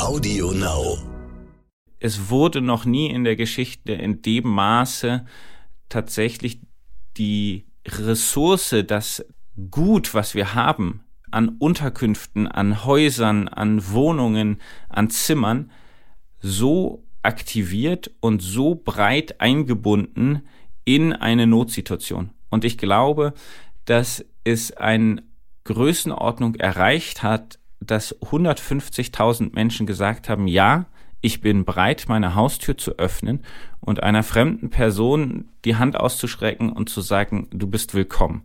Audio Now. Es wurde noch nie in der Geschichte in dem Maße tatsächlich die Ressource, das Gut, was wir haben, an Unterkünften, an Häusern, an Wohnungen, an Zimmern, so aktiviert und so breit eingebunden in eine Notsituation. Und ich glaube, dass es eine Größenordnung erreicht hat, dass 150.000 Menschen gesagt haben, ja, ich bin bereit, meine Haustür zu öffnen und einer fremden Person die Hand auszustrecken und zu sagen, du bist willkommen.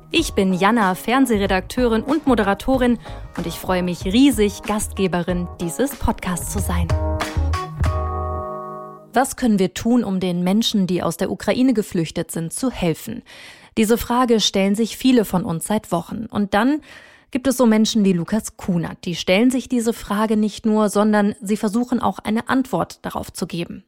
Ich bin Jana, Fernsehredakteurin und Moderatorin und ich freue mich riesig, Gastgeberin dieses Podcasts zu sein. Was können wir tun, um den Menschen, die aus der Ukraine geflüchtet sind, zu helfen? Diese Frage stellen sich viele von uns seit Wochen. Und dann gibt es so Menschen wie Lukas Kunert, die stellen sich diese Frage nicht nur, sondern sie versuchen auch eine Antwort darauf zu geben.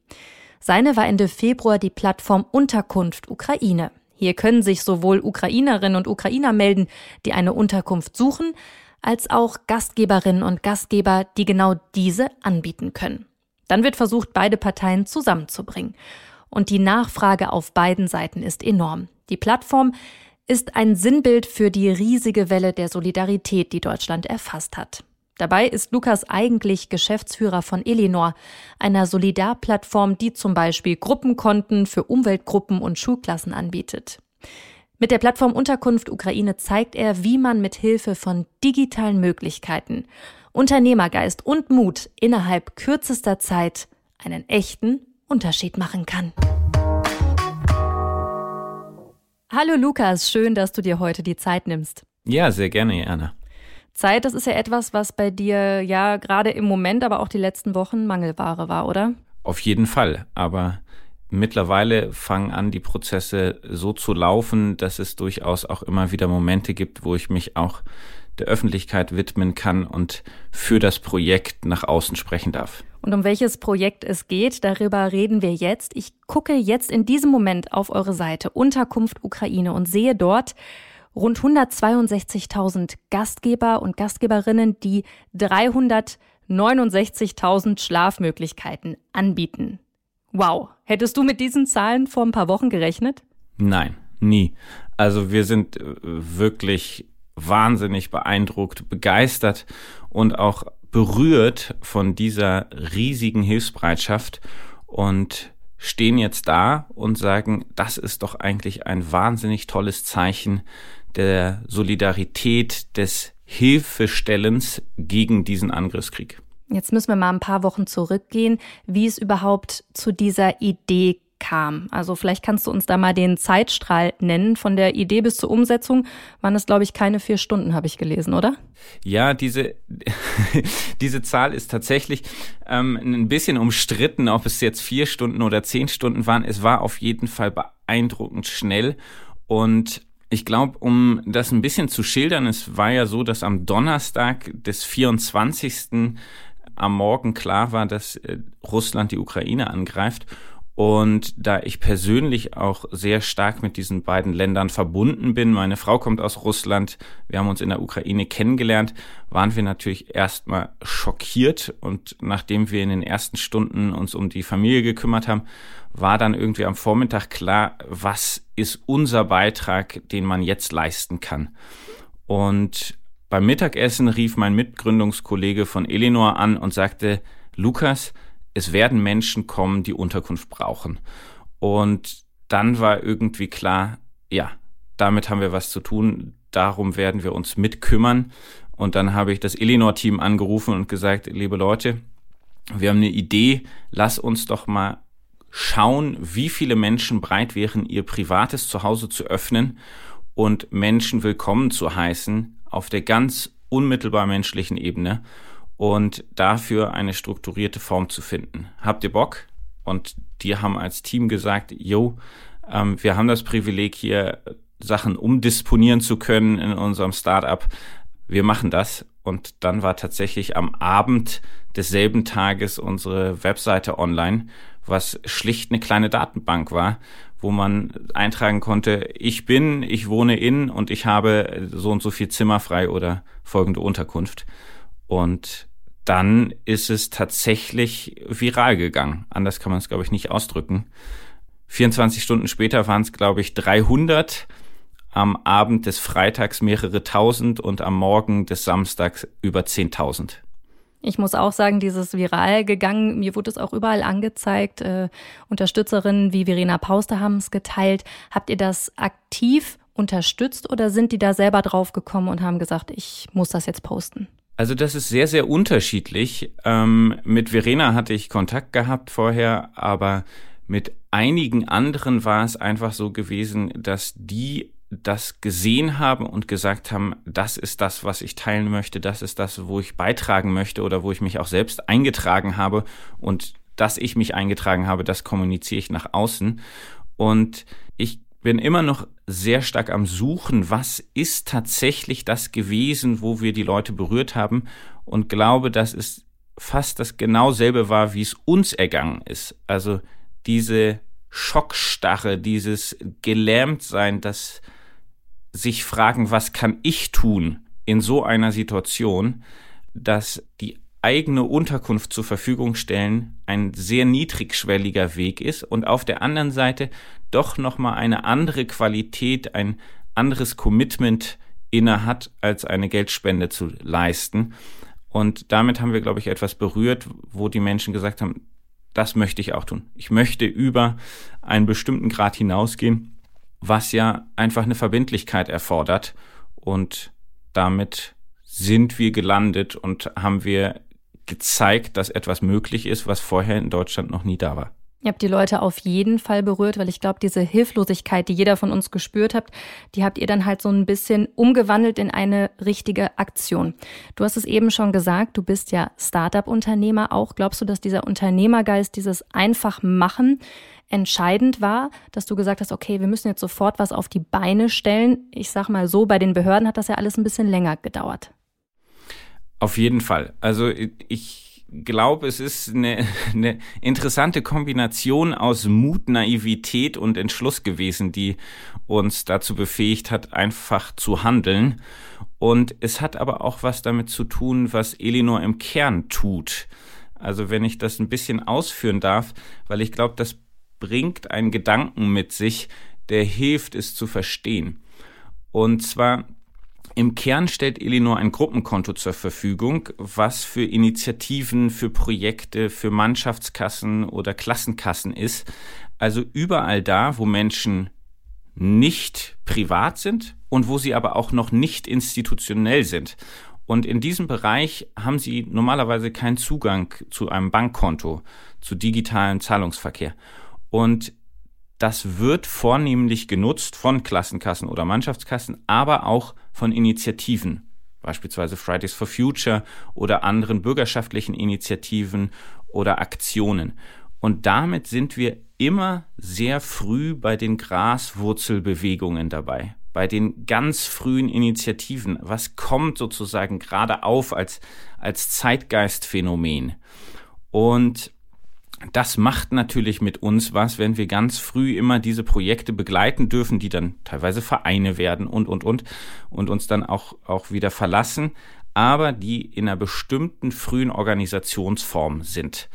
Seine war Ende Februar die Plattform Unterkunft Ukraine. Hier können sich sowohl Ukrainerinnen und Ukrainer melden, die eine Unterkunft suchen, als auch Gastgeberinnen und Gastgeber, die genau diese anbieten können. Dann wird versucht, beide Parteien zusammenzubringen. Und die Nachfrage auf beiden Seiten ist enorm. Die Plattform ist ein Sinnbild für die riesige Welle der Solidarität, die Deutschland erfasst hat. Dabei ist Lukas eigentlich Geschäftsführer von Elinor, einer Solidarplattform, die zum Beispiel Gruppenkonten für Umweltgruppen und Schulklassen anbietet. Mit der Plattform Unterkunft Ukraine zeigt er, wie man mit Hilfe von digitalen Möglichkeiten, Unternehmergeist und Mut innerhalb kürzester Zeit einen echten Unterschied machen kann. Hallo Lukas, schön, dass du dir heute die Zeit nimmst. Ja, sehr gerne, Anna. Zeit, das ist ja etwas, was bei dir ja gerade im Moment, aber auch die letzten Wochen Mangelware war, oder? Auf jeden Fall. Aber mittlerweile fangen an, die Prozesse so zu laufen, dass es durchaus auch immer wieder Momente gibt, wo ich mich auch der Öffentlichkeit widmen kann und für das Projekt nach außen sprechen darf. Und um welches Projekt es geht, darüber reden wir jetzt. Ich gucke jetzt in diesem Moment auf eure Seite Unterkunft Ukraine und sehe dort, rund 162.000 Gastgeber und Gastgeberinnen, die 369.000 Schlafmöglichkeiten anbieten. Wow, hättest du mit diesen Zahlen vor ein paar Wochen gerechnet? Nein, nie. Also wir sind äh, wirklich wahnsinnig beeindruckt, begeistert und auch berührt von dieser riesigen Hilfsbereitschaft und stehen jetzt da und sagen, das ist doch eigentlich ein wahnsinnig tolles Zeichen, der Solidarität, des Hilfestellens gegen diesen Angriffskrieg. Jetzt müssen wir mal ein paar Wochen zurückgehen, wie es überhaupt zu dieser Idee kam. Also vielleicht kannst du uns da mal den Zeitstrahl nennen. Von der Idee bis zur Umsetzung waren es, glaube ich, keine vier Stunden, habe ich gelesen, oder? Ja, diese, diese Zahl ist tatsächlich ähm, ein bisschen umstritten, ob es jetzt vier Stunden oder zehn Stunden waren. Es war auf jeden Fall beeindruckend schnell und ich glaube, um das ein bisschen zu schildern, es war ja so, dass am Donnerstag des 24. am Morgen klar war, dass äh, Russland die Ukraine angreift. Und da ich persönlich auch sehr stark mit diesen beiden Ländern verbunden bin, meine Frau kommt aus Russland, wir haben uns in der Ukraine kennengelernt, waren wir natürlich erstmal schockiert. Und nachdem wir in den ersten Stunden uns um die Familie gekümmert haben, war dann irgendwie am Vormittag klar, was ist unser Beitrag, den man jetzt leisten kann. Und beim Mittagessen rief mein Mitgründungskollege von Elinor an und sagte, Lukas, es werden Menschen kommen, die Unterkunft brauchen. Und dann war irgendwie klar, ja, damit haben wir was zu tun, darum werden wir uns mitkümmern. Und dann habe ich das Elinor-Team angerufen und gesagt, liebe Leute, wir haben eine Idee, lass uns doch mal schauen, wie viele Menschen bereit wären, ihr privates Zuhause zu öffnen und Menschen willkommen zu heißen auf der ganz unmittelbar menschlichen Ebene und dafür eine strukturierte Form zu finden. Habt ihr Bock? Und die haben als Team gesagt, yo, ähm, wir haben das Privileg hier Sachen umdisponieren zu können in unserem Startup. Wir machen das. Und dann war tatsächlich am Abend desselben Tages unsere Webseite online, was schlicht eine kleine Datenbank war, wo man eintragen konnte, ich bin, ich wohne in und ich habe so und so viel Zimmer frei oder folgende Unterkunft. Und dann ist es tatsächlich viral gegangen. Anders kann man es, glaube ich, nicht ausdrücken. 24 Stunden später waren es, glaube ich, 300, am Abend des Freitags mehrere tausend und am Morgen des Samstags über 10.000. Ich muss auch sagen, dieses viral gegangen, mir wurde es auch überall angezeigt. Äh, Unterstützerinnen wie Verena Pauster haben es geteilt. Habt ihr das aktiv unterstützt oder sind die da selber draufgekommen und haben gesagt, ich muss das jetzt posten? Also das ist sehr, sehr unterschiedlich. Ähm, mit Verena hatte ich Kontakt gehabt vorher, aber mit einigen anderen war es einfach so gewesen, dass die das gesehen haben und gesagt haben, das ist das, was ich teilen möchte, das ist das, wo ich beitragen möchte oder wo ich mich auch selbst eingetragen habe und dass ich mich eingetragen habe, das kommuniziere ich nach außen. Und bin immer noch sehr stark am Suchen, was ist tatsächlich das gewesen, wo wir die Leute berührt haben und glaube, dass es fast das genau selbe war, wie es uns ergangen ist. Also diese Schockstarre, dieses Gelähmtsein, das sich fragen, was kann ich tun in so einer Situation, dass die eigene Unterkunft zur Verfügung stellen ein sehr niedrigschwelliger Weg ist und auf der anderen Seite doch nochmal eine andere Qualität, ein anderes Commitment inne hat, als eine Geldspende zu leisten. Und damit haben wir, glaube ich, etwas berührt, wo die Menschen gesagt haben, das möchte ich auch tun. Ich möchte über einen bestimmten Grad hinausgehen was ja einfach eine Verbindlichkeit erfordert. Und damit sind wir gelandet und haben wir gezeigt, dass etwas möglich ist, was vorher in Deutschland noch nie da war. Ihr habt die Leute auf jeden Fall berührt, weil ich glaube, diese Hilflosigkeit, die jeder von uns gespürt hat, die habt ihr dann halt so ein bisschen umgewandelt in eine richtige Aktion. Du hast es eben schon gesagt, du bist ja Startup-Unternehmer auch. Glaubst du, dass dieser Unternehmergeist, dieses einfach machen, entscheidend war, dass du gesagt hast, okay, wir müssen jetzt sofort was auf die Beine stellen. Ich sag mal so, bei den Behörden hat das ja alles ein bisschen länger gedauert. Auf jeden Fall. Also ich glaube, es ist eine, eine interessante Kombination aus Mut, Naivität und Entschluss gewesen, die uns dazu befähigt hat, einfach zu handeln. Und es hat aber auch was damit zu tun, was Elinor im Kern tut. Also wenn ich das ein bisschen ausführen darf, weil ich glaube, das bringt einen Gedanken mit sich, der hilft, es zu verstehen. Und zwar im Kern stellt Elinor ein Gruppenkonto zur Verfügung, was für Initiativen, für Projekte, für Mannschaftskassen oder Klassenkassen ist. Also überall da, wo Menschen nicht privat sind und wo sie aber auch noch nicht institutionell sind. Und in diesem Bereich haben sie normalerweise keinen Zugang zu einem Bankkonto, zu digitalen Zahlungsverkehr. Und das wird vornehmlich genutzt von Klassenkassen oder Mannschaftskassen, aber auch von Initiativen, beispielsweise Fridays for Future oder anderen bürgerschaftlichen Initiativen oder Aktionen. Und damit sind wir immer sehr früh bei den Graswurzelbewegungen dabei, bei den ganz frühen Initiativen. Was kommt sozusagen gerade auf als, als Zeitgeistphänomen? Und das macht natürlich mit uns was, wenn wir ganz früh immer diese Projekte begleiten dürfen, die dann teilweise Vereine werden und, und, und, und uns dann auch, auch wieder verlassen, aber die in einer bestimmten frühen Organisationsform sind.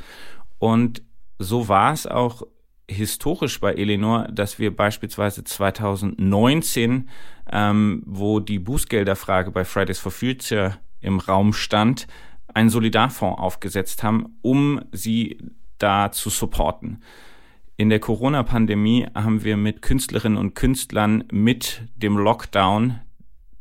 Und so war es auch historisch bei Eleanor, dass wir beispielsweise 2019, ähm, wo die Bußgelderfrage bei Fridays for Future im Raum stand, einen Solidarfonds aufgesetzt haben, um sie da zu supporten. In der Corona-Pandemie haben wir mit Künstlerinnen und Künstlern mit dem Lockdown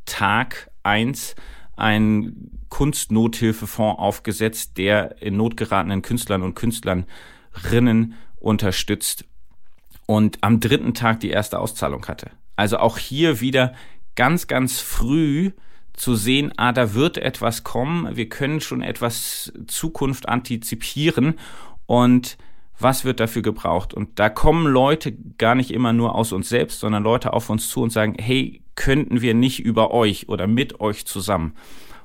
Tag eins einen Kunstnothilfefonds aufgesetzt, der in notgeratenen Künstlern und Künstlerinnen unterstützt und am dritten Tag die erste Auszahlung hatte. Also auch hier wieder ganz, ganz früh zu sehen, ah, da wird etwas kommen, wir können schon etwas Zukunft antizipieren und was wird dafür gebraucht? Und da kommen Leute gar nicht immer nur aus uns selbst, sondern Leute auf uns zu und sagen, hey, könnten wir nicht über euch oder mit euch zusammen?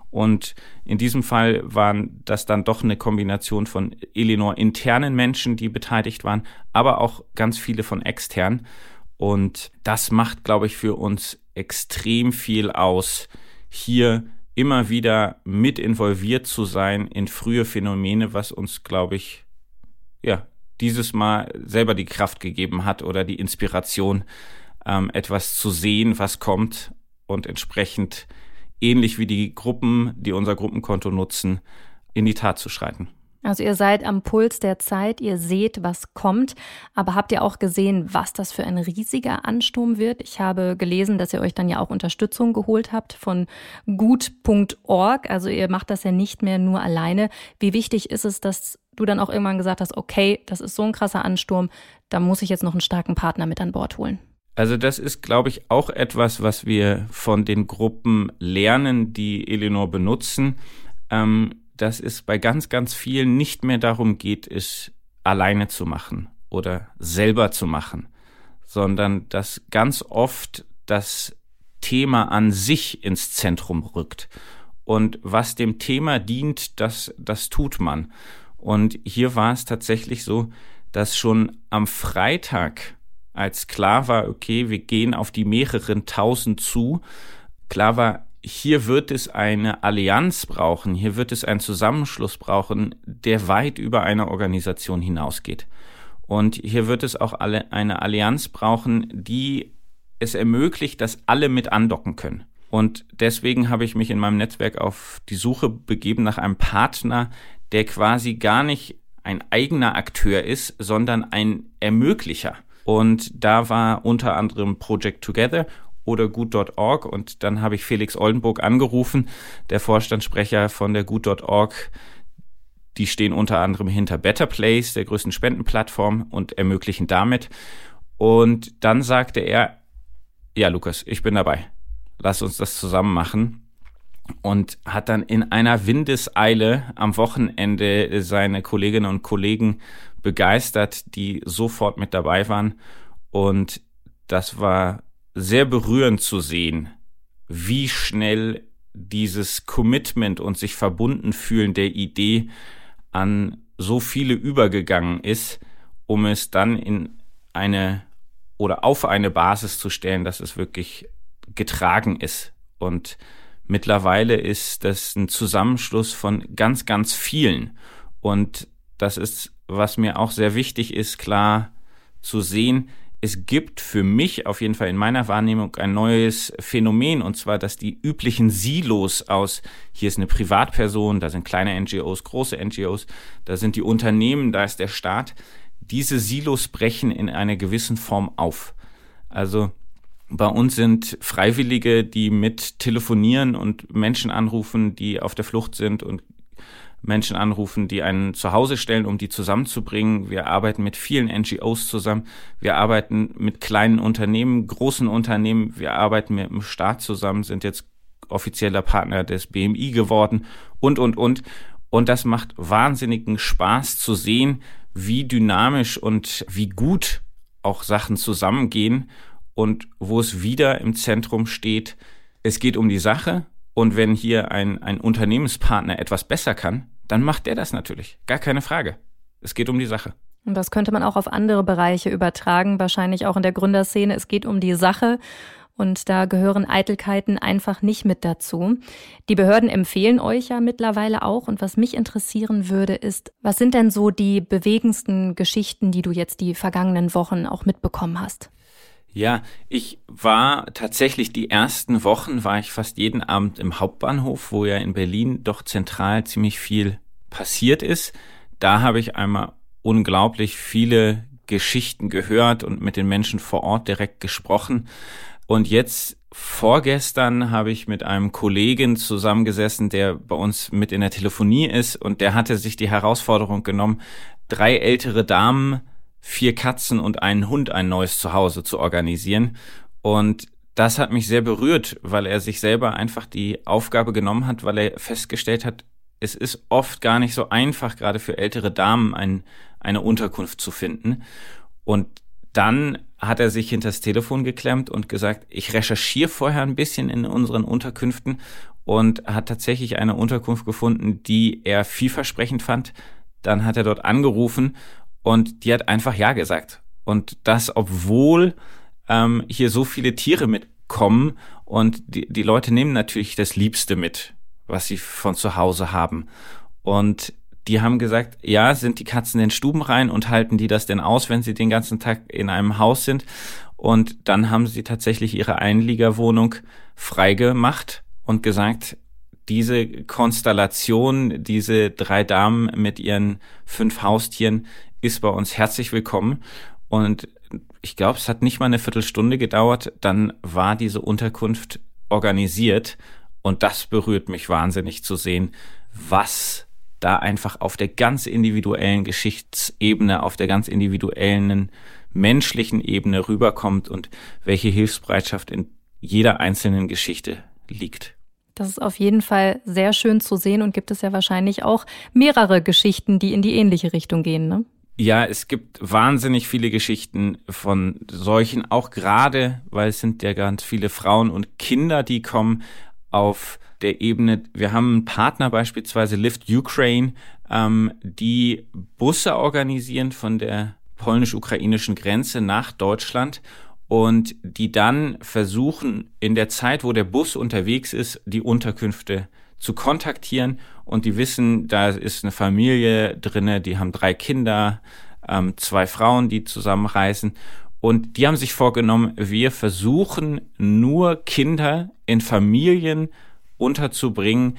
Und in diesem Fall waren das dann doch eine Kombination von Eleanor internen Menschen, die beteiligt waren, aber auch ganz viele von externen. Und das macht, glaube ich, für uns extrem viel aus, hier immer wieder mit involviert zu sein in frühe Phänomene, was uns, glaube ich, ja, dieses Mal selber die Kraft gegeben hat oder die Inspiration, ähm, etwas zu sehen, was kommt und entsprechend ähnlich wie die Gruppen, die unser Gruppenkonto nutzen, in die Tat zu schreiten. Also ihr seid am Puls der Zeit, ihr seht, was kommt, aber habt ihr auch gesehen, was das für ein riesiger Ansturm wird? Ich habe gelesen, dass ihr euch dann ja auch Unterstützung geholt habt von gut.org, also ihr macht das ja nicht mehr nur alleine. Wie wichtig ist es, dass du dann auch irgendwann gesagt hast, okay, das ist so ein krasser Ansturm, da muss ich jetzt noch einen starken Partner mit an Bord holen? Also das ist, glaube ich, auch etwas, was wir von den Gruppen lernen, die Eleanor benutzen. Ähm, dass es bei ganz, ganz vielen nicht mehr darum geht, es alleine zu machen oder selber zu machen, sondern dass ganz oft das Thema an sich ins Zentrum rückt. Und was dem Thema dient, das, das tut man. Und hier war es tatsächlich so, dass schon am Freitag, als klar war, okay, wir gehen auf die mehreren tausend zu, klar war, hier wird es eine Allianz brauchen, hier wird es einen Zusammenschluss brauchen, der weit über eine Organisation hinausgeht. Und hier wird es auch alle eine Allianz brauchen, die es ermöglicht, dass alle mit andocken können. Und deswegen habe ich mich in meinem Netzwerk auf die Suche begeben nach einem Partner, der quasi gar nicht ein eigener Akteur ist, sondern ein Ermöglicher. Und da war unter anderem Project Together oder gut.org und dann habe ich Felix Oldenburg angerufen, der Vorstandssprecher von der gut.org. Die stehen unter anderem hinter Better Place, der größten Spendenplattform und ermöglichen damit. Und dann sagte er, ja, Lukas, ich bin dabei. Lass uns das zusammen machen. Und hat dann in einer Windeseile am Wochenende seine Kolleginnen und Kollegen begeistert, die sofort mit dabei waren. Und das war sehr berührend zu sehen, wie schnell dieses Commitment und sich verbunden fühlen der Idee an so viele übergegangen ist, um es dann in eine oder auf eine Basis zu stellen, dass es wirklich getragen ist. Und mittlerweile ist das ein Zusammenschluss von ganz, ganz vielen. Und das ist, was mir auch sehr wichtig ist, klar zu sehen, es gibt für mich auf jeden Fall in meiner Wahrnehmung ein neues Phänomen, und zwar, dass die üblichen Silos aus, hier ist eine Privatperson, da sind kleine NGOs, große NGOs, da sind die Unternehmen, da ist der Staat, diese Silos brechen in einer gewissen Form auf. Also bei uns sind Freiwillige, die mit telefonieren und Menschen anrufen, die auf der Flucht sind und Menschen anrufen, die einen zu Hause stellen, um die zusammenzubringen. Wir arbeiten mit vielen NGOs zusammen. Wir arbeiten mit kleinen Unternehmen, großen Unternehmen. Wir arbeiten mit dem Staat zusammen, sind jetzt offizieller Partner des BMI geworden und, und, und. Und das macht wahnsinnigen Spaß zu sehen, wie dynamisch und wie gut auch Sachen zusammengehen und wo es wieder im Zentrum steht, es geht um die Sache und wenn hier ein, ein Unternehmenspartner etwas besser kann, dann macht der das natürlich. Gar keine Frage. Es geht um die Sache. Und das könnte man auch auf andere Bereiche übertragen, wahrscheinlich auch in der Gründerszene. Es geht um die Sache. Und da gehören Eitelkeiten einfach nicht mit dazu. Die Behörden empfehlen euch ja mittlerweile auch. Und was mich interessieren würde, ist, was sind denn so die bewegendsten Geschichten, die du jetzt die vergangenen Wochen auch mitbekommen hast? Ja, ich war tatsächlich die ersten Wochen, war ich fast jeden Abend im Hauptbahnhof, wo ja in Berlin doch zentral ziemlich viel passiert ist. Da habe ich einmal unglaublich viele Geschichten gehört und mit den Menschen vor Ort direkt gesprochen. Und jetzt vorgestern habe ich mit einem Kollegen zusammengesessen, der bei uns mit in der Telefonie ist und der hatte sich die Herausforderung genommen, drei ältere Damen vier Katzen und einen Hund ein neues Zuhause zu organisieren. Und das hat mich sehr berührt, weil er sich selber einfach die Aufgabe genommen hat, weil er festgestellt hat, es ist oft gar nicht so einfach, gerade für ältere Damen ein, eine Unterkunft zu finden. Und dann hat er sich hinters Telefon geklemmt und gesagt, ich recherchiere vorher ein bisschen in unseren Unterkünften und hat tatsächlich eine Unterkunft gefunden, die er vielversprechend fand. Dann hat er dort angerufen und die hat einfach Ja gesagt. Und das, obwohl ähm, hier so viele Tiere mitkommen und die, die Leute nehmen natürlich das Liebste mit, was sie von zu Hause haben. Und die haben gesagt, ja, sind die Katzen in Stuben rein und halten die das denn aus, wenn sie den ganzen Tag in einem Haus sind? Und dann haben sie tatsächlich ihre Einliegerwohnung freigemacht und gesagt, diese Konstellation, diese drei Damen mit ihren fünf Haustieren ist bei uns herzlich willkommen. Und ich glaube, es hat nicht mal eine Viertelstunde gedauert, dann war diese Unterkunft organisiert. Und das berührt mich wahnsinnig zu sehen, was da einfach auf der ganz individuellen Geschichtsebene, auf der ganz individuellen menschlichen Ebene rüberkommt und welche Hilfsbereitschaft in jeder einzelnen Geschichte liegt. Das ist auf jeden Fall sehr schön zu sehen und gibt es ja wahrscheinlich auch mehrere Geschichten, die in die ähnliche Richtung gehen, ne? Ja, es gibt wahnsinnig viele Geschichten von solchen, auch gerade, weil es sind ja ganz viele Frauen und Kinder, die kommen auf der Ebene. Wir haben einen Partner beispielsweise Lift Ukraine, ähm, die Busse organisieren von der polnisch-ukrainischen Grenze nach Deutschland und die dann versuchen, in der Zeit, wo der Bus unterwegs ist, die Unterkünfte zu kontaktieren und die wissen, da ist eine Familie drinne, die haben drei Kinder, ähm, zwei Frauen, die zusammenreisen und die haben sich vorgenommen, wir versuchen nur Kinder in Familien unterzubringen,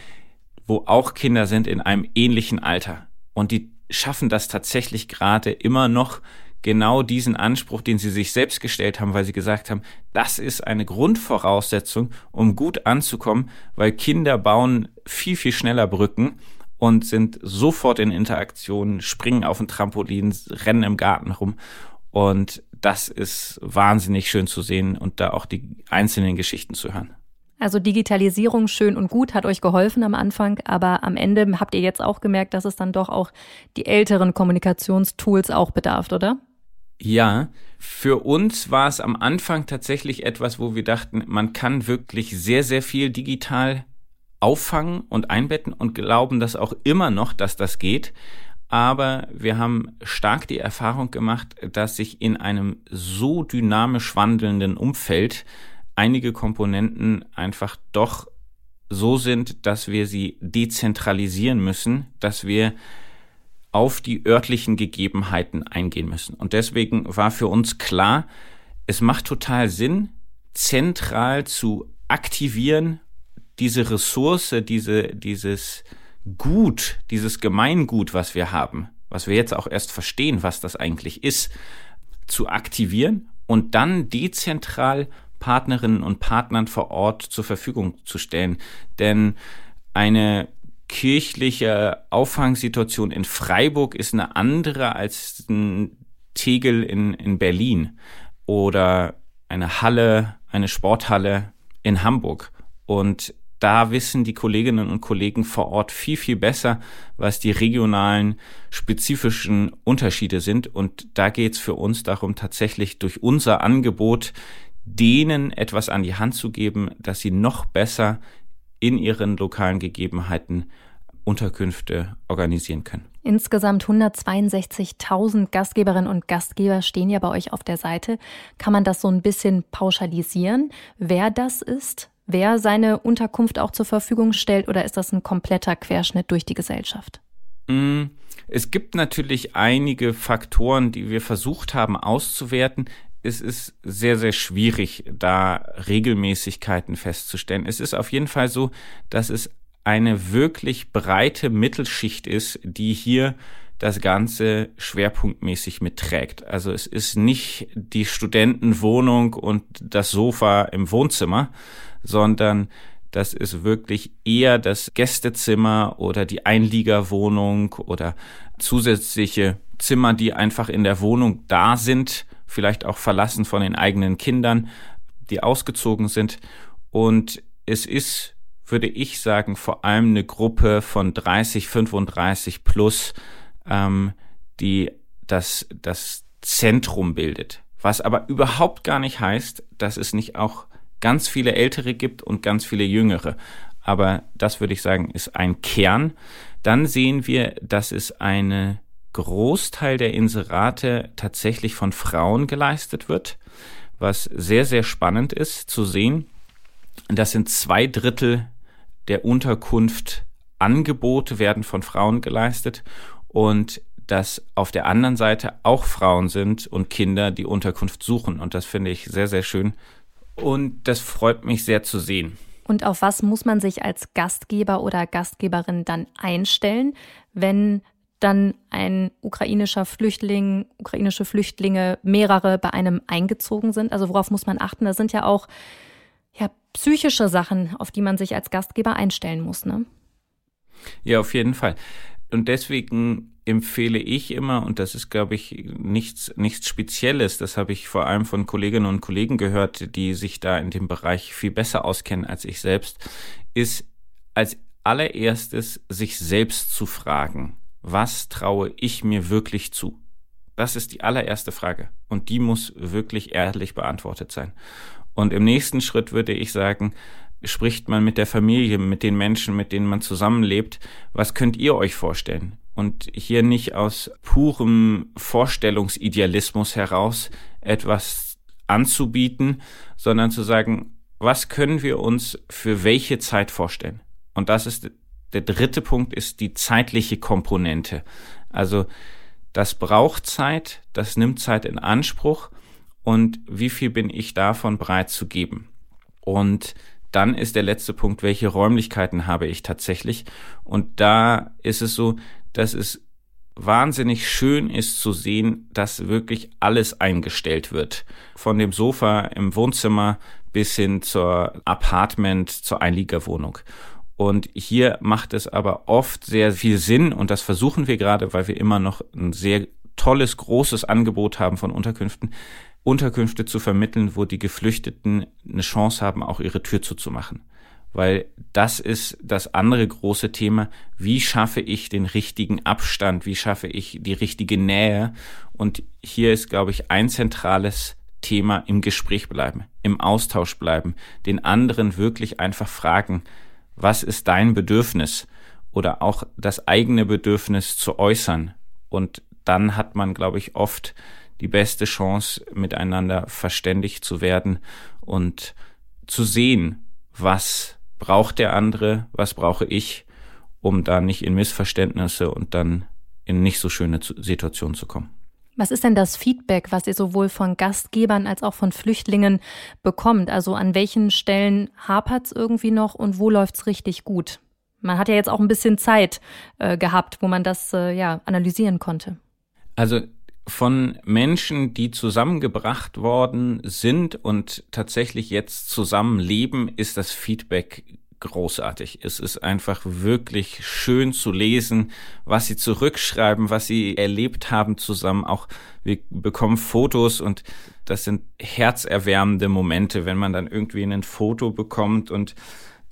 wo auch Kinder sind in einem ähnlichen Alter. Und die schaffen das tatsächlich gerade immer noch genau diesen Anspruch, den sie sich selbst gestellt haben, weil sie gesagt haben, das ist eine Grundvoraussetzung, um gut anzukommen, weil Kinder bauen viel, viel schneller Brücken und sind sofort in Interaktion, springen auf ein Trampolin, rennen im Garten rum. Und das ist wahnsinnig schön zu sehen und da auch die einzelnen Geschichten zu hören. Also Digitalisierung schön und gut hat euch geholfen am Anfang, aber am Ende habt ihr jetzt auch gemerkt, dass es dann doch auch die älteren Kommunikationstools auch bedarf, oder? Ja, für uns war es am Anfang tatsächlich etwas, wo wir dachten, man kann wirklich sehr, sehr viel digital auffangen und einbetten und glauben das auch immer noch, dass das geht. Aber wir haben stark die Erfahrung gemacht, dass sich in einem so dynamisch wandelnden Umfeld einige Komponenten einfach doch so sind, dass wir sie dezentralisieren müssen, dass wir auf die örtlichen Gegebenheiten eingehen müssen. Und deswegen war für uns klar, es macht total Sinn, zentral zu aktivieren, diese Ressource, diese, dieses Gut, dieses Gemeingut, was wir haben, was wir jetzt auch erst verstehen, was das eigentlich ist, zu aktivieren und dann dezentral Partnerinnen und Partnern vor Ort zur Verfügung zu stellen. Denn eine kirchliche Auffangsituation in Freiburg ist eine andere als ein Tegel in, in Berlin oder eine Halle, eine Sporthalle in Hamburg. Und da wissen die Kolleginnen und Kollegen vor Ort viel, viel besser, was die regionalen spezifischen Unterschiede sind. Und da geht es für uns darum, tatsächlich durch unser Angebot denen etwas an die Hand zu geben, dass sie noch besser in ihren lokalen Gegebenheiten Unterkünfte organisieren können. Insgesamt 162.000 Gastgeberinnen und Gastgeber stehen ja bei euch auf der Seite. Kann man das so ein bisschen pauschalisieren, wer das ist? Wer seine Unterkunft auch zur Verfügung stellt oder ist das ein kompletter Querschnitt durch die Gesellschaft? Mm, es gibt natürlich einige Faktoren, die wir versucht haben auszuwerten es ist sehr, sehr schwierig, da Regelmäßigkeiten festzustellen. Es ist auf jeden Fall so, dass es eine wirklich breite Mittelschicht ist, die hier das Ganze schwerpunktmäßig mitträgt. Also es ist nicht die Studentenwohnung und das Sofa im Wohnzimmer, sondern das ist wirklich eher das Gästezimmer oder die Einliegerwohnung oder zusätzliche Zimmer, die einfach in der Wohnung da sind vielleicht auch verlassen von den eigenen Kindern, die ausgezogen sind. Und es ist, würde ich sagen, vor allem eine Gruppe von 30, 35 plus, ähm, die das, das Zentrum bildet. Was aber überhaupt gar nicht heißt, dass es nicht auch ganz viele Ältere gibt und ganz viele Jüngere. Aber das würde ich sagen, ist ein Kern. Dann sehen wir, dass es eine Großteil der Inserate tatsächlich von Frauen geleistet wird, was sehr, sehr spannend ist zu sehen. Das sind zwei Drittel der Unterkunft Angebote werden von Frauen geleistet und dass auf der anderen Seite auch Frauen sind und Kinder, die Unterkunft suchen. Und das finde ich sehr, sehr schön. Und das freut mich sehr zu sehen. Und auf was muss man sich als Gastgeber oder Gastgeberin dann einstellen, wenn dann ein ukrainischer Flüchtling, ukrainische Flüchtlinge, mehrere bei einem eingezogen sind? Also worauf muss man achten? Das sind ja auch ja, psychische Sachen, auf die man sich als Gastgeber einstellen muss, ne? Ja, auf jeden Fall. Und deswegen empfehle ich immer, und das ist, glaube ich, nichts, nichts Spezielles, das habe ich vor allem von Kolleginnen und Kollegen gehört, die sich da in dem Bereich viel besser auskennen als ich selbst, ist als allererstes sich selbst zu fragen, was traue ich mir wirklich zu? Das ist die allererste Frage. Und die muss wirklich ehrlich beantwortet sein. Und im nächsten Schritt würde ich sagen, spricht man mit der Familie, mit den Menschen, mit denen man zusammenlebt. Was könnt ihr euch vorstellen? Und hier nicht aus purem Vorstellungsidealismus heraus etwas anzubieten, sondern zu sagen, was können wir uns für welche Zeit vorstellen? Und das ist der dritte Punkt, ist die zeitliche Komponente. Also das braucht Zeit, das nimmt Zeit in Anspruch und wie viel bin ich davon bereit zu geben? Und dann ist der letzte Punkt, welche Räumlichkeiten habe ich tatsächlich? Und da ist es so, dass es wahnsinnig schön ist zu sehen, dass wirklich alles eingestellt wird. Von dem Sofa im Wohnzimmer bis hin zur Apartment, zur Einliegerwohnung. Und hier macht es aber oft sehr viel Sinn und das versuchen wir gerade, weil wir immer noch ein sehr tolles, großes Angebot haben von Unterkünften, Unterkünfte zu vermitteln, wo die Geflüchteten eine Chance haben, auch ihre Tür zuzumachen. Weil das ist das andere große Thema. Wie schaffe ich den richtigen Abstand? Wie schaffe ich die richtige Nähe? Und hier ist, glaube ich, ein zentrales Thema im Gespräch bleiben, im Austausch bleiben, den anderen wirklich einfach fragen, was ist dein Bedürfnis? Oder auch das eigene Bedürfnis zu äußern. Und dann hat man, glaube ich, oft die beste Chance, miteinander verständigt zu werden und zu sehen, was braucht der andere, was brauche ich, um da nicht in Missverständnisse und dann in nicht so schöne Situationen zu kommen. Was ist denn das Feedback, was ihr sowohl von Gastgebern als auch von Flüchtlingen bekommt? Also an welchen Stellen hapert es irgendwie noch und wo läuft es richtig gut? Man hat ja jetzt auch ein bisschen Zeit äh, gehabt, wo man das äh, ja analysieren konnte. Also von Menschen, die zusammengebracht worden sind und tatsächlich jetzt zusammenleben, ist das Feedback großartig. Es ist einfach wirklich schön zu lesen, was sie zurückschreiben, was sie erlebt haben zusammen. Auch wir bekommen Fotos und das sind herzerwärmende Momente, wenn man dann irgendwie ein Foto bekommt und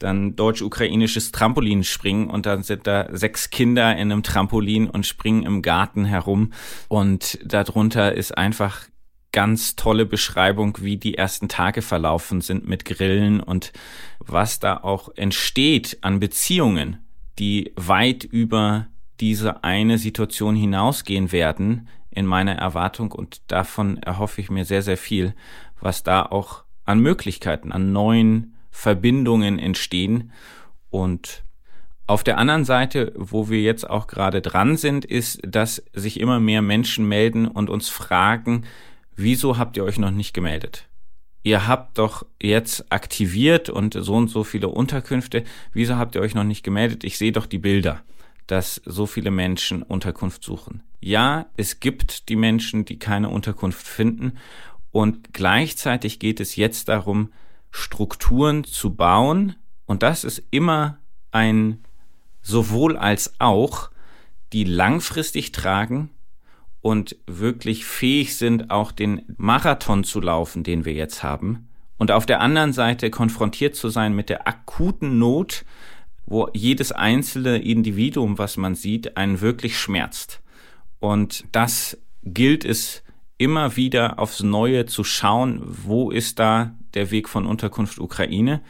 dann deutsch-ukrainisches Trampolin springen und dann sind da sechs Kinder in einem Trampolin und springen im Garten herum. Und darunter ist einfach ganz tolle Beschreibung, wie die ersten Tage verlaufen sind mit Grillen und was da auch entsteht an Beziehungen, die weit über diese eine Situation hinausgehen werden in meiner Erwartung. Und davon erhoffe ich mir sehr, sehr viel, was da auch an Möglichkeiten, an neuen Verbindungen entstehen. Und auf der anderen Seite, wo wir jetzt auch gerade dran sind, ist, dass sich immer mehr Menschen melden und uns fragen, wieso habt ihr euch noch nicht gemeldet? Ihr habt doch jetzt aktiviert und so und so viele Unterkünfte. Wieso habt ihr euch noch nicht gemeldet? Ich sehe doch die Bilder, dass so viele Menschen Unterkunft suchen. Ja, es gibt die Menschen, die keine Unterkunft finden. Und gleichzeitig geht es jetzt darum, Strukturen zu bauen. Und das ist immer ein sowohl als auch, die langfristig tragen und wirklich fähig sind, auch den Marathon zu laufen, den wir jetzt haben. Und auf der anderen Seite konfrontiert zu sein mit der akuten Not, wo jedes einzelne Individuum, was man sieht, einen wirklich schmerzt. Und das gilt es immer wieder aufs Neue zu schauen, wo ist da der Weg von Unterkunft Ukraine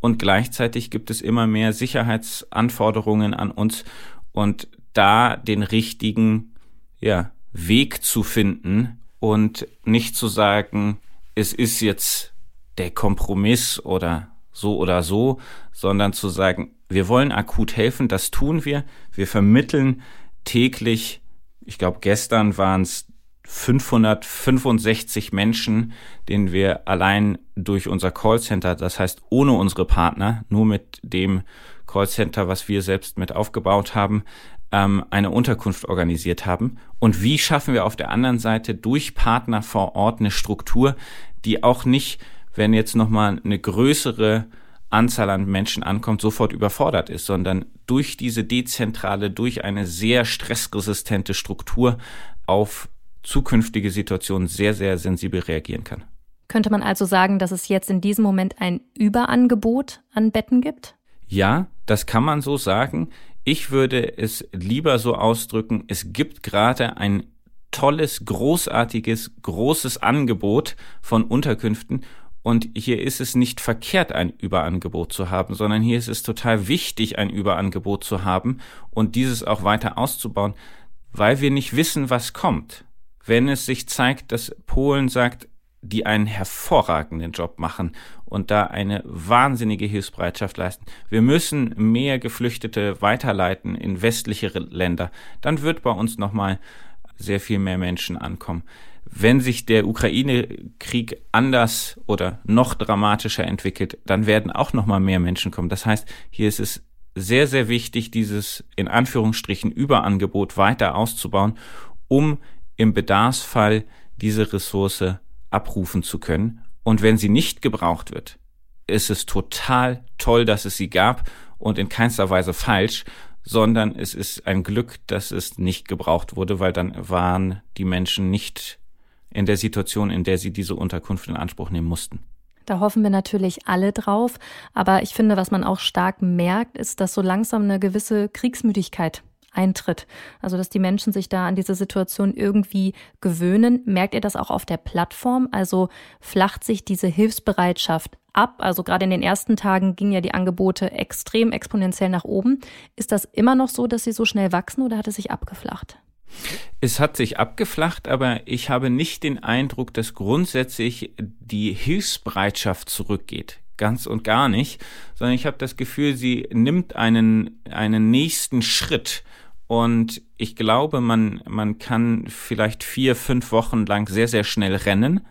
und gleichzeitig gibt es immer mehr Sicherheitsanforderungen an uns und da den richtigen ja, Weg zu finden und nicht zu sagen, es ist jetzt der Kompromiss oder so oder so, sondern zu sagen, wir wollen akut helfen, das tun wir. Wir vermitteln täglich, ich glaube gestern waren es 565 Menschen, denen wir allein durch unser Callcenter, das heißt ohne unsere Partner, nur mit dem Callcenter, was wir selbst mit aufgebaut haben, ähm, eine Unterkunft organisiert haben. Und wie schaffen wir auf der anderen Seite durch Partner vor Ort eine Struktur, die auch nicht, wenn jetzt nochmal eine größere Anzahl an Menschen ankommt, sofort überfordert ist, sondern durch diese dezentrale, durch eine sehr stressresistente Struktur auf zukünftige Situationen sehr, sehr sensibel reagieren kann. Könnte man also sagen, dass es jetzt in diesem Moment ein Überangebot an Betten gibt? Ja, das kann man so sagen. Ich würde es lieber so ausdrücken, es gibt gerade ein tolles, großartiges, großes Angebot von Unterkünften und hier ist es nicht verkehrt, ein Überangebot zu haben, sondern hier ist es total wichtig, ein Überangebot zu haben und dieses auch weiter auszubauen, weil wir nicht wissen, was kommt wenn es sich zeigt, dass Polen sagt, die einen hervorragenden Job machen und da eine wahnsinnige Hilfsbereitschaft leisten. Wir müssen mehr Geflüchtete weiterleiten in westliche Länder. Dann wird bei uns nochmal sehr viel mehr Menschen ankommen. Wenn sich der Ukraine-Krieg anders oder noch dramatischer entwickelt, dann werden auch nochmal mehr Menschen kommen. Das heißt, hier ist es sehr, sehr wichtig, dieses in Anführungsstrichen Überangebot weiter auszubauen, um im Bedarfsfall diese Ressource abrufen zu können. Und wenn sie nicht gebraucht wird, ist es total toll, dass es sie gab und in keinster Weise falsch, sondern es ist ein Glück, dass es nicht gebraucht wurde, weil dann waren die Menschen nicht in der Situation, in der sie diese Unterkunft in Anspruch nehmen mussten. Da hoffen wir natürlich alle drauf. Aber ich finde, was man auch stark merkt, ist, dass so langsam eine gewisse Kriegsmüdigkeit eintritt. Also, dass die Menschen sich da an diese Situation irgendwie gewöhnen. Merkt ihr das auch auf der Plattform? Also flacht sich diese Hilfsbereitschaft ab? Also gerade in den ersten Tagen gingen ja die Angebote extrem exponentiell nach oben. Ist das immer noch so, dass sie so schnell wachsen oder hat es sich abgeflacht? Es hat sich abgeflacht, aber ich habe nicht den Eindruck, dass grundsätzlich die Hilfsbereitschaft zurückgeht ganz und gar nicht, sondern ich habe das Gefühl, sie nimmt einen, einen nächsten Schritt und ich glaube, man, man kann vielleicht vier, fünf Wochen lang sehr, sehr schnell rennen.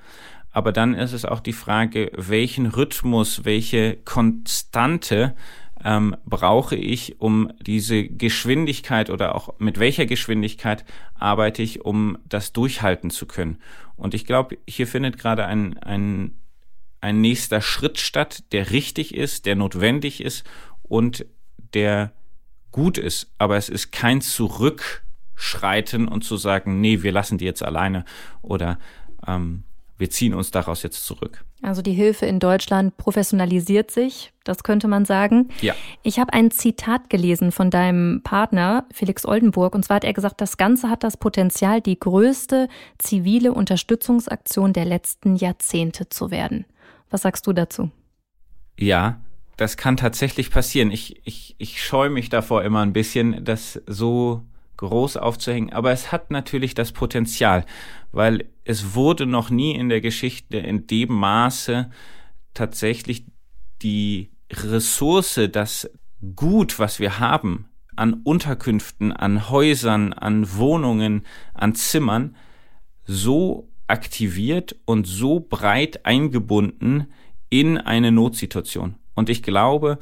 Aber dann ist es auch die Frage, welchen Rhythmus, welche Konstante ähm, brauche ich, um diese Geschwindigkeit oder auch mit welcher Geschwindigkeit arbeite ich, um das durchhalten zu können. Und ich glaube, hier findet gerade ein, ein, ein nächster Schritt statt, der richtig ist, der notwendig ist und der gut ist, aber es ist kein Zurückschreiten und zu sagen, nee, wir lassen die jetzt alleine oder ähm, wir ziehen uns daraus jetzt zurück. Also die Hilfe in Deutschland professionalisiert sich, das könnte man sagen. Ja. Ich habe ein Zitat gelesen von deinem Partner Felix Oldenburg und zwar hat er gesagt, das Ganze hat das Potenzial, die größte zivile Unterstützungsaktion der letzten Jahrzehnte zu werden. Was sagst du dazu? Ja, das kann tatsächlich passieren. Ich, ich, ich scheue mich davor immer ein bisschen, das so groß aufzuhängen. Aber es hat natürlich das Potenzial, weil es wurde noch nie in der Geschichte in dem Maße tatsächlich die Ressource, das Gut, was wir haben, an Unterkünften, an Häusern, an Wohnungen, an Zimmern, so aktiviert und so breit eingebunden in eine Notsituation. Und ich glaube,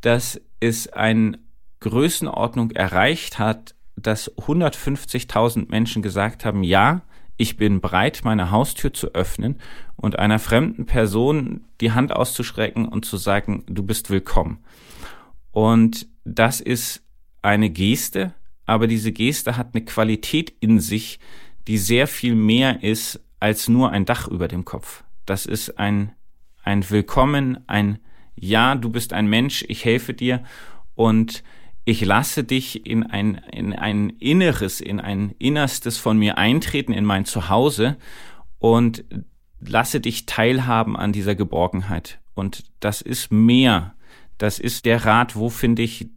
dass es eine Größenordnung erreicht hat, dass 150.000 Menschen gesagt haben, ja, ich bin bereit, meine Haustür zu öffnen und einer fremden Person die Hand auszuschrecken und zu sagen, du bist willkommen. Und das ist eine Geste, aber diese Geste hat eine Qualität in sich, die sehr viel mehr ist als nur ein Dach über dem Kopf. Das ist ein, ein Willkommen, ein ja, du bist ein Mensch, ich helfe dir und ich lasse dich in ein, in ein Inneres, in ein Innerstes von mir eintreten, in mein Zuhause und lasse dich teilhaben an dieser Geborgenheit. Und das ist mehr. Das ist der Rat, wo finde ich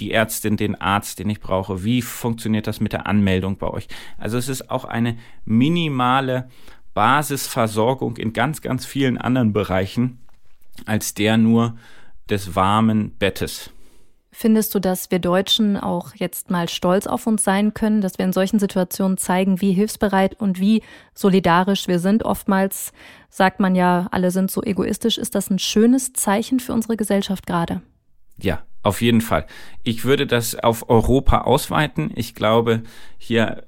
die Ärztin, den Arzt, den ich brauche? Wie funktioniert das mit der Anmeldung bei euch? Also es ist auch eine minimale Basisversorgung in ganz, ganz vielen anderen Bereichen als der nur des warmen Bettes. Findest du, dass wir Deutschen auch jetzt mal stolz auf uns sein können, dass wir in solchen Situationen zeigen, wie hilfsbereit und wie solidarisch wir sind? Oftmals sagt man ja, alle sind so egoistisch. Ist das ein schönes Zeichen für unsere Gesellschaft gerade? Ja, auf jeden Fall. Ich würde das auf Europa ausweiten. Ich glaube, hier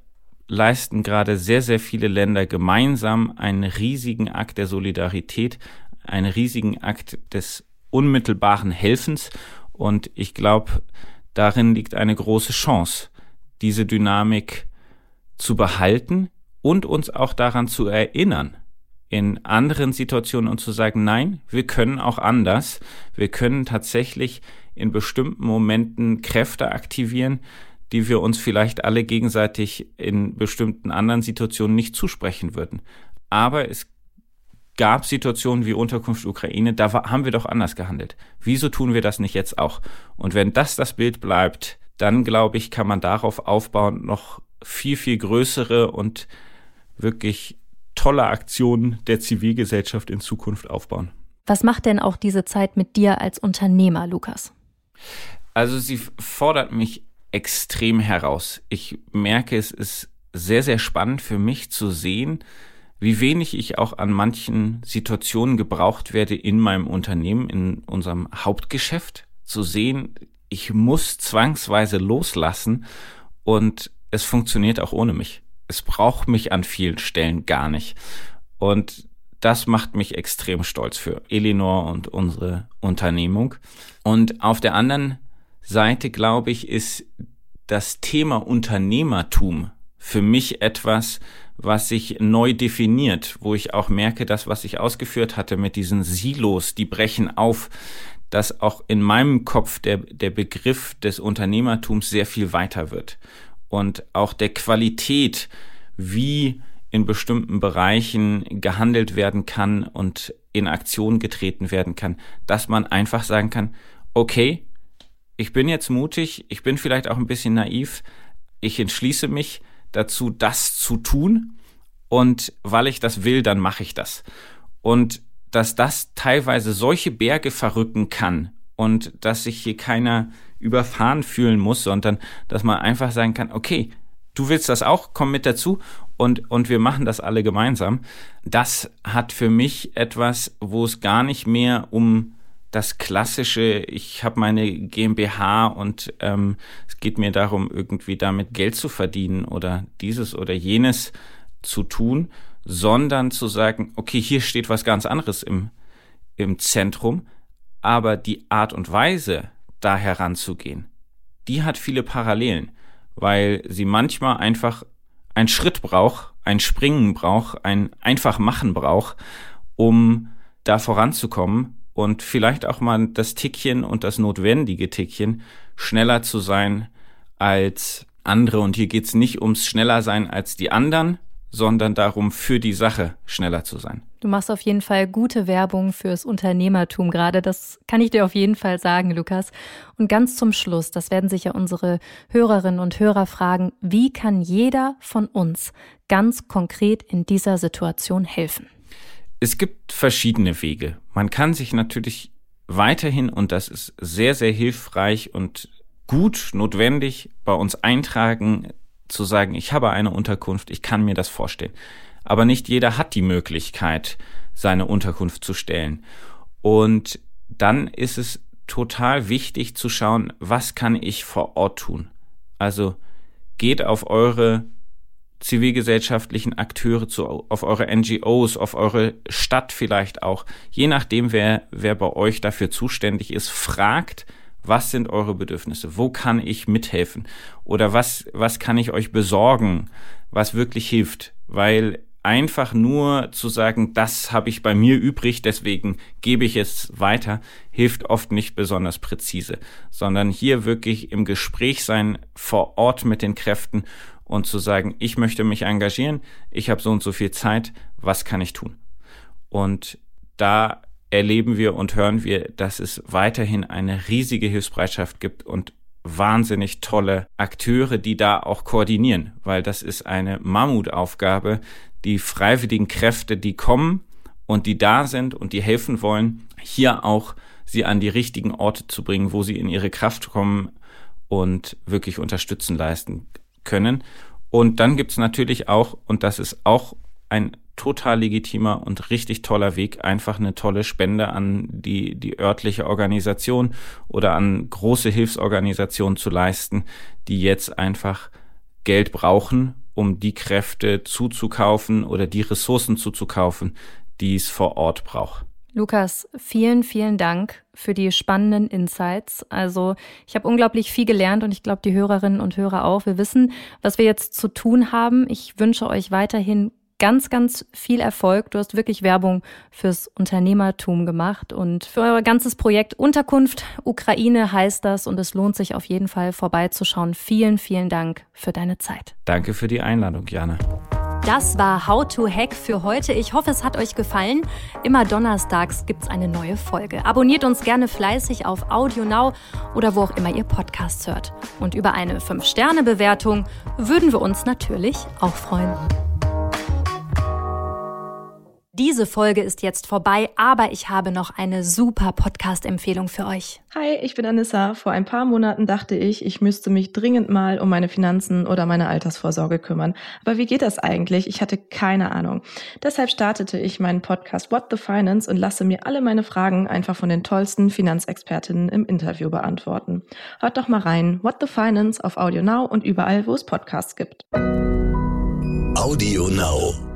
leisten gerade sehr, sehr viele Länder gemeinsam einen riesigen Akt der Solidarität, einen riesigen Akt des unmittelbaren Helfens. Und ich glaube, darin liegt eine große Chance, diese Dynamik zu behalten und uns auch daran zu erinnern, in anderen Situationen und zu sagen, nein, wir können auch anders. Wir können tatsächlich in bestimmten Momenten Kräfte aktivieren, die wir uns vielleicht alle gegenseitig in bestimmten anderen Situationen nicht zusprechen würden. Aber es gab Situationen wie Unterkunft Ukraine, da haben wir doch anders gehandelt. Wieso tun wir das nicht jetzt auch? Und wenn das das Bild bleibt, dann glaube ich, kann man darauf aufbauen, noch viel, viel größere und wirklich tolle Aktionen der Zivilgesellschaft in Zukunft aufbauen. Was macht denn auch diese Zeit mit dir als Unternehmer, Lukas? Also sie fordert mich extrem heraus. Ich merke, es ist sehr, sehr spannend für mich zu sehen, wie wenig ich auch an manchen Situationen gebraucht werde in meinem Unternehmen, in unserem Hauptgeschäft, zu sehen, ich muss zwangsweise loslassen und es funktioniert auch ohne mich. Es braucht mich an vielen Stellen gar nicht. Und das macht mich extrem stolz für Elinor und unsere Unternehmung. Und auf der anderen Seite, glaube ich, ist das Thema Unternehmertum für mich etwas, was sich neu definiert, wo ich auch merke, das, was ich ausgeführt hatte mit diesen Silos, die brechen auf, dass auch in meinem Kopf der, der Begriff des Unternehmertums sehr viel weiter wird. Und auch der Qualität, wie in bestimmten Bereichen gehandelt werden kann und in Aktion getreten werden kann, dass man einfach sagen kann, okay, ich bin jetzt mutig, ich bin vielleicht auch ein bisschen naiv, ich entschließe mich, dazu, das zu tun. Und weil ich das will, dann mache ich das. Und dass das teilweise solche Berge verrücken kann und dass sich hier keiner überfahren fühlen muss, sondern dass man einfach sagen kann, okay, du willst das auch, komm mit dazu und, und wir machen das alle gemeinsam. Das hat für mich etwas, wo es gar nicht mehr um das klassische, ich habe meine GmbH und ähm, es geht mir darum, irgendwie damit Geld zu verdienen oder dieses oder jenes zu tun, sondern zu sagen, okay, hier steht was ganz anderes im, im Zentrum, aber die Art und Weise, da heranzugehen, die hat viele Parallelen, weil sie manchmal einfach einen Schritt braucht, ein Springen braucht, ein einfach machen braucht, um da voranzukommen und vielleicht auch mal das Tickchen und das notwendige Tickchen schneller zu sein als andere. Und hier geht's nicht ums schneller sein als die anderen, sondern darum, für die Sache schneller zu sein. Du machst auf jeden Fall gute Werbung fürs Unternehmertum gerade. Das kann ich dir auf jeden Fall sagen, Lukas. Und ganz zum Schluss, das werden sicher unsere Hörerinnen und Hörer fragen, wie kann jeder von uns ganz konkret in dieser Situation helfen? Es gibt verschiedene Wege. Man kann sich natürlich weiterhin, und das ist sehr, sehr hilfreich und gut notwendig, bei uns eintragen, zu sagen, ich habe eine Unterkunft, ich kann mir das vorstellen. Aber nicht jeder hat die Möglichkeit, seine Unterkunft zu stellen. Und dann ist es total wichtig zu schauen, was kann ich vor Ort tun. Also geht auf eure zivilgesellschaftlichen Akteure zu, auf eure NGOs, auf eure Stadt vielleicht auch, je nachdem, wer, wer bei euch dafür zuständig ist, fragt, was sind eure Bedürfnisse? Wo kann ich mithelfen? Oder was, was kann ich euch besorgen, was wirklich hilft? Weil einfach nur zu sagen, das habe ich bei mir übrig, deswegen gebe ich es weiter, hilft oft nicht besonders präzise, sondern hier wirklich im Gespräch sein, vor Ort mit den Kräften und zu sagen, ich möchte mich engagieren, ich habe so und so viel Zeit, was kann ich tun? Und da erleben wir und hören wir, dass es weiterhin eine riesige Hilfsbereitschaft gibt und wahnsinnig tolle Akteure, die da auch koordinieren, weil das ist eine Mammutaufgabe, die freiwilligen Kräfte, die kommen und die da sind und die helfen wollen, hier auch sie an die richtigen Orte zu bringen, wo sie in ihre Kraft kommen und wirklich Unterstützen leisten können. Und dann gibt's natürlich auch, und das ist auch ein total legitimer und richtig toller Weg, einfach eine tolle Spende an die, die örtliche Organisation oder an große Hilfsorganisationen zu leisten, die jetzt einfach Geld brauchen, um die Kräfte zuzukaufen oder die Ressourcen zuzukaufen, die es vor Ort braucht. Lukas, vielen, vielen Dank für die spannenden Insights. Also ich habe unglaublich viel gelernt und ich glaube, die Hörerinnen und Hörer auch. Wir wissen, was wir jetzt zu tun haben. Ich wünsche euch weiterhin ganz, ganz viel Erfolg. Du hast wirklich Werbung fürs Unternehmertum gemacht und für euer ganzes Projekt Unterkunft Ukraine heißt das und es lohnt sich auf jeden Fall vorbeizuschauen. Vielen, vielen Dank für deine Zeit. Danke für die Einladung, Jana. Das war How to Hack für heute. Ich hoffe, es hat euch gefallen. Immer donnerstags gibt es eine neue Folge. Abonniert uns gerne fleißig auf Audio Now oder wo auch immer ihr Podcasts hört. Und über eine 5-Sterne-Bewertung würden wir uns natürlich auch freuen. Diese Folge ist jetzt vorbei, aber ich habe noch eine super Podcast-Empfehlung für euch. Hi, ich bin Anissa. Vor ein paar Monaten dachte ich, ich müsste mich dringend mal um meine Finanzen oder meine Altersvorsorge kümmern. Aber wie geht das eigentlich? Ich hatte keine Ahnung. Deshalb startete ich meinen Podcast What the Finance und lasse mir alle meine Fragen einfach von den tollsten Finanzexpertinnen im Interview beantworten. Hört doch mal rein. What the Finance auf Audio Now und überall, wo es Podcasts gibt. Audio Now.